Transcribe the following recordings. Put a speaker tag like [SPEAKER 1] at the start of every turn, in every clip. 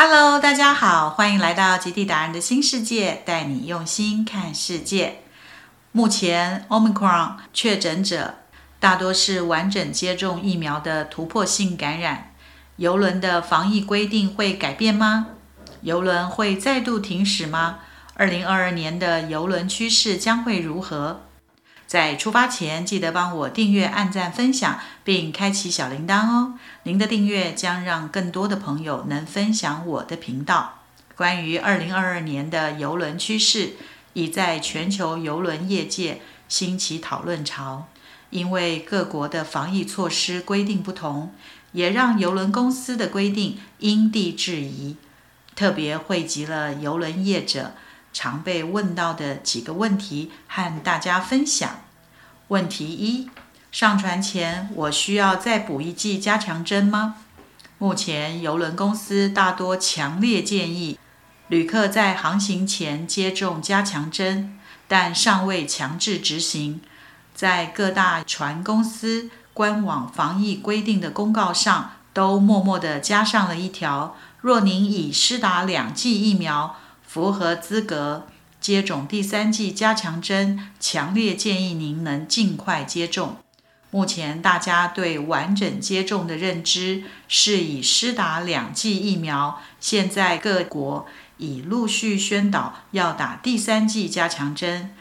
[SPEAKER 1] Hello，大家好，欢迎来到极地达人的新世界，带你用心看世界。目前，Omicron 确诊者大多是完整接种疫苗的突破性感染。游轮的防疫规定会改变吗？游轮会再度停驶吗？二零二二年的游轮趋势将会如何？在出发前，记得帮我订阅、按赞、分享，并开启小铃铛哦。您的订阅将让更多的朋友能分享我的频道。关于二零二二年的邮轮趋势，已在全球邮轮业界兴起讨论潮。因为各国的防疫措施规定不同，也让邮轮公司的规定因地制宜。特别汇集了邮轮业者。常被问到的几个问题，和大家分享。问题一：上船前我需要再补一剂加强针吗？目前邮轮公司大多强烈建议旅客在航行前接种加强针，但尚未强制执行。在各大船公司官网防疫规定的公告上，都默默地加上了一条：若您已施打两剂疫苗。符合资格接种第三剂加强针，强烈建议您能尽快接种。目前大家对完整接种的认知是以施打两剂疫苗，现在各国已陆续宣导要打第三剂加强针。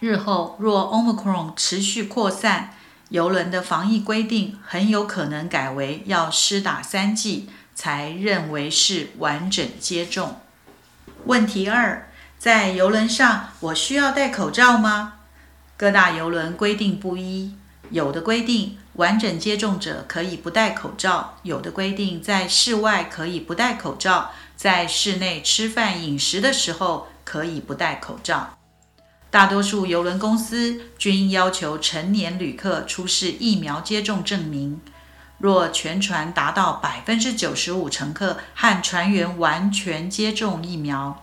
[SPEAKER 1] 日后若 Omicron 持续扩散，游轮的防疫规定很有可能改为要施打三剂才认为是完整接种。问题二，在游轮上，我需要戴口罩吗？各大游轮规定不一，有的规定完整接种者可以不戴口罩，有的规定在室外可以不戴口罩，在室内吃饭饮食的时候可以不戴口罩。大多数游轮公司均要求成年旅客出示疫苗接种证明。若全船达到百分之九十五乘客和船员完全接种疫苗，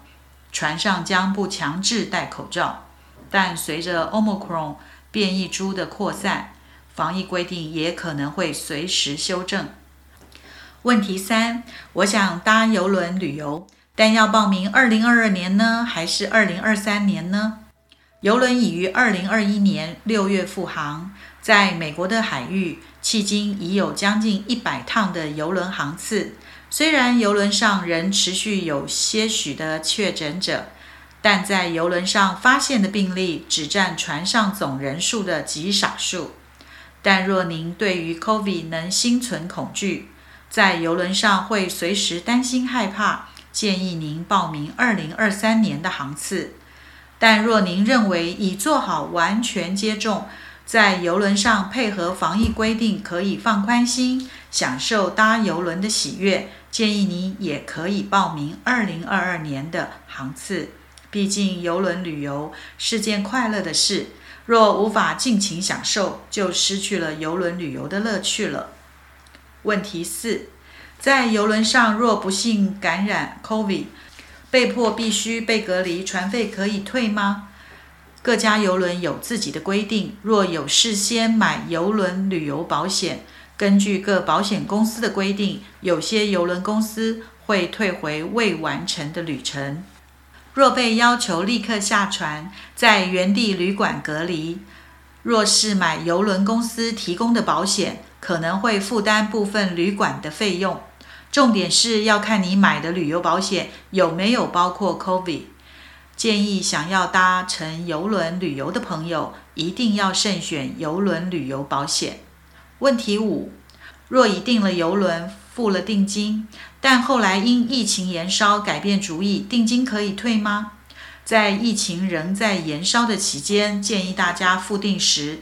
[SPEAKER 1] 船上将不强制戴口罩。但随着 Omicron 变异株的扩散，防疫规定也可能会随时修正。问题三：我想搭邮轮旅游，但要报名二零二二年呢，还是二零二三年呢？邮轮已于二零二一年六月复航，在美国的海域。迄今已有将近一百趟的邮轮航次，虽然邮轮上仍持续有些许的确诊者，但在邮轮上发现的病例只占船上总人数的极少数。但若您对于 COVID 能心存恐惧，在邮轮上会随时担心害怕，建议您报名2023年的航次。但若您认为已做好完全接种，在游轮上配合防疫规定，可以放宽心，享受搭游轮的喜悦。建议您也可以报名二零二二年的航次。毕竟游轮旅游是件快乐的事，若无法尽情享受，就失去了游轮旅游的乐趣了。问题四，在游轮上若不幸感染 COVID，被迫必须被隔离，船费可以退吗？各家游轮有自己的规定，若有事先买游轮旅游保险，根据各保险公司的规定，有些游轮公司会退回未完成的旅程。若被要求立刻下船，在原地旅馆隔离，若是买游轮公司提供的保险，可能会负担部分旅馆的费用。重点是要看你买的旅游保险有没有包括 COVID。建议想要搭乘游轮旅游的朋友，一定要慎选游轮旅游保险。问题五：若已订了游轮，付了定金，但后来因疫情延烧改变主意，定金可以退吗？在疫情仍在延烧的期间，建议大家付定时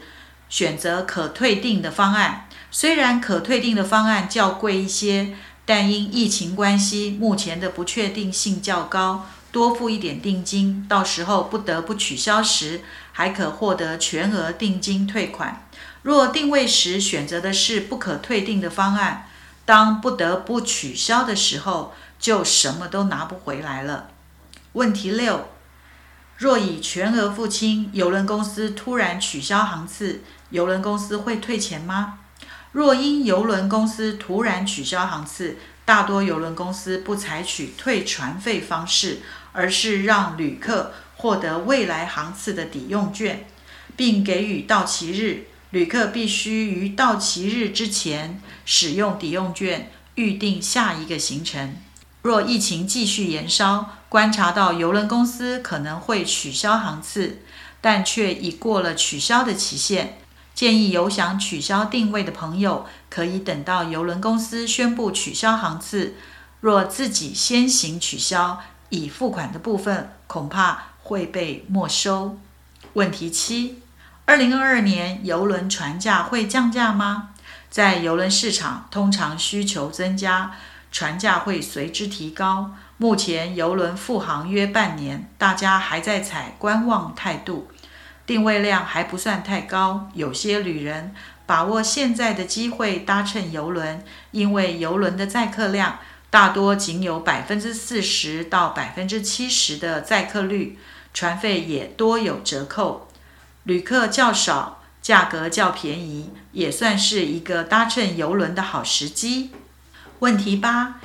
[SPEAKER 1] 选择可退订的方案。虽然可退订的方案较贵一些，但因疫情关系，目前的不确定性较高。多付一点定金，到时候不得不取消时，还可获得全额定金退款。若定位时选择的是不可退订的方案，当不得不取消的时候，就什么都拿不回来了。问题六：若已全额付清，邮轮公司突然取消航次，邮轮公司会退钱吗？若因邮轮公司突然取消航次，大多邮轮公司不采取退船费方式，而是让旅客获得未来航次的抵用券，并给予到期日。旅客必须于到期日之前使用抵用券，预定下一个行程。若疫情继续延烧，观察到邮轮公司可能会取消航次，但却已过了取消的期限，建议有想取消定位的朋友可以等到邮轮公司宣布取消航次。若自己先行取消已付款的部分，恐怕会被没收。问题七。二零二二年邮轮船价会降价吗？在邮轮市场，通常需求增加，船价会随之提高。目前邮轮复航约半年，大家还在采观望态度，定位量还不算太高。有些旅人把握现在的机会搭乘邮轮，因为邮轮的载客量大多仅有百分之四十到百分之七十的载客率，船费也多有折扣。旅客较少，价格较便宜，也算是一个搭乘游轮的好时机。问题八：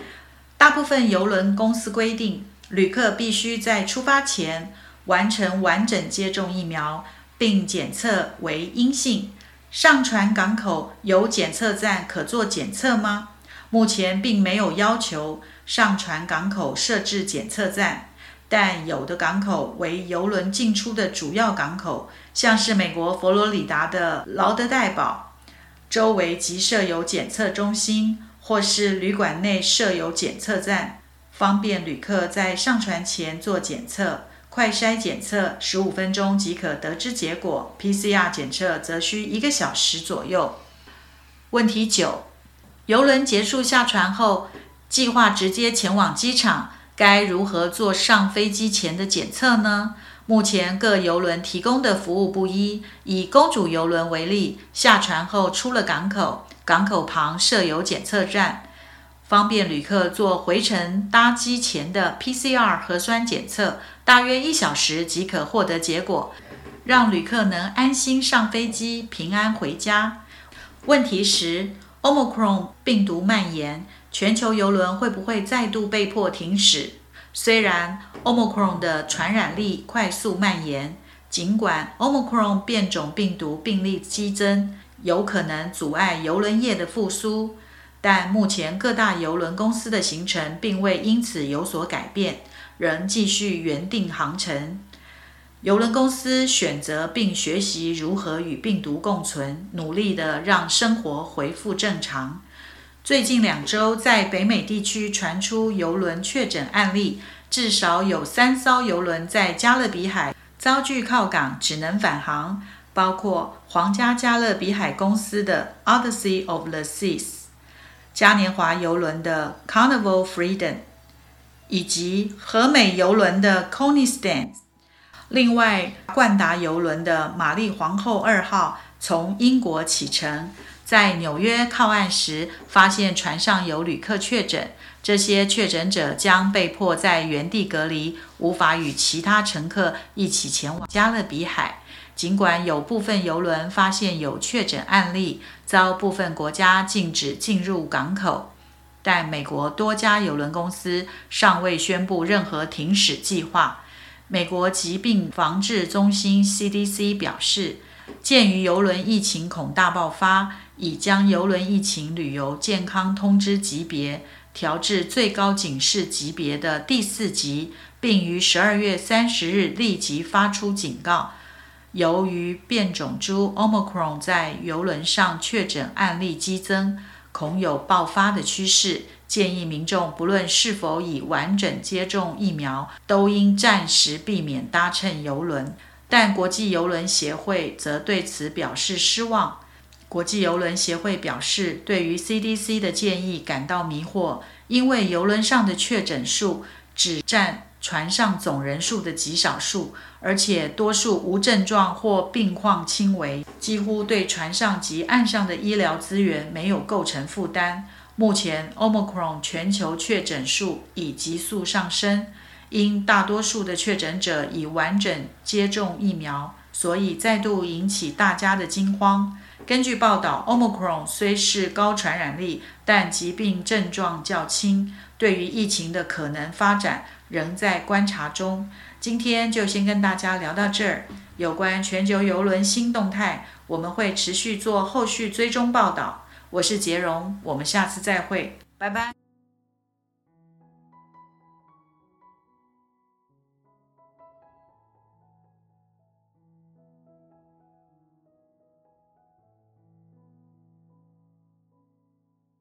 [SPEAKER 1] 大部分游轮公司规定，旅客必须在出发前完成完整接种疫苗，并检测为阴性。上船港口有检测站可做检测吗？目前并没有要求上船港口设置检测站。但有的港口为邮轮进出的主要港口，像是美国佛罗里达的劳德代堡，周围即设有检测中心，或是旅馆内设有检测站，方便旅客在上船前做检测。快筛检测十五分钟即可得知结果，PCR 检测则需一个小时左右。问题九：游轮结束下船后，计划直接前往机场。该如何做上飞机前的检测呢？目前各游轮提供的服务不一。以公主游轮为例，下船后出了港口，港口旁设有检测站，方便旅客做回程搭机前的 PCR 核酸检测，大约一小时即可获得结果，让旅客能安心上飞机，平安回家。问题十：Omicron 病毒蔓延。全球邮轮会不会再度被迫停驶？虽然 Omicron 的传染力快速蔓延，尽管 Omicron 变种病毒病例激增，有可能阻碍邮轮业的复苏，但目前各大邮轮公司的行程并未因此有所改变，仍继续原定航程。邮轮公司选择并学习如何与病毒共存，努力的让生活恢复正常。最近两周，在北美地区传出邮轮确诊案例，至少有三艘邮轮在加勒比海遭拒靠港，只能返航，包括皇家加勒比海公司的 Odyssey of the Seas、嘉年华邮轮的 Carnival Freedom，以及和美邮轮的 c o n i s t a n c e。另外，冠达邮轮的玛丽皇后二号从英国启程。在纽约靠岸时，发现船上有旅客确诊，这些确诊者将被迫在原地隔离，无法与其他乘客一起前往加勒比海。尽管有部分游轮发现有确诊案例，遭部分国家禁止进入港口，但美国多家邮轮公司尚未宣布任何停驶计划。美国疾病防治中心 （CDC） 表示，鉴于邮轮疫情恐大爆发。已将邮轮疫情旅游健康通知级别调至最高警示级别的第四级，并于十二月三十日立即发出警告。由于变种株 Omicron 在邮轮上确诊案例激增，恐有爆发的趋势，建议民众不论是否已完整接种疫苗，都应暂时避免搭乘邮轮。但国际邮轮协会则对此表示失望。国际邮轮协会表示，对于 CDC 的建议感到迷惑，因为邮轮上的确诊数只占船上总人数的极少数，而且多数无症状或病况轻微，几乎对船上及岸上的医疗资源没有构成负担。目前，Omicron 全球确诊数已急速上升，因大多数的确诊者已完整接种疫苗，所以再度引起大家的惊慌。根据报道，Omicron 虽是高传染力，但疾病症状较轻，对于疫情的可能发展仍在观察中。今天就先跟大家聊到这儿。有关全球游轮新动态，我们会持续做后续追踪报道。我是杰荣，我们下次再会，拜拜。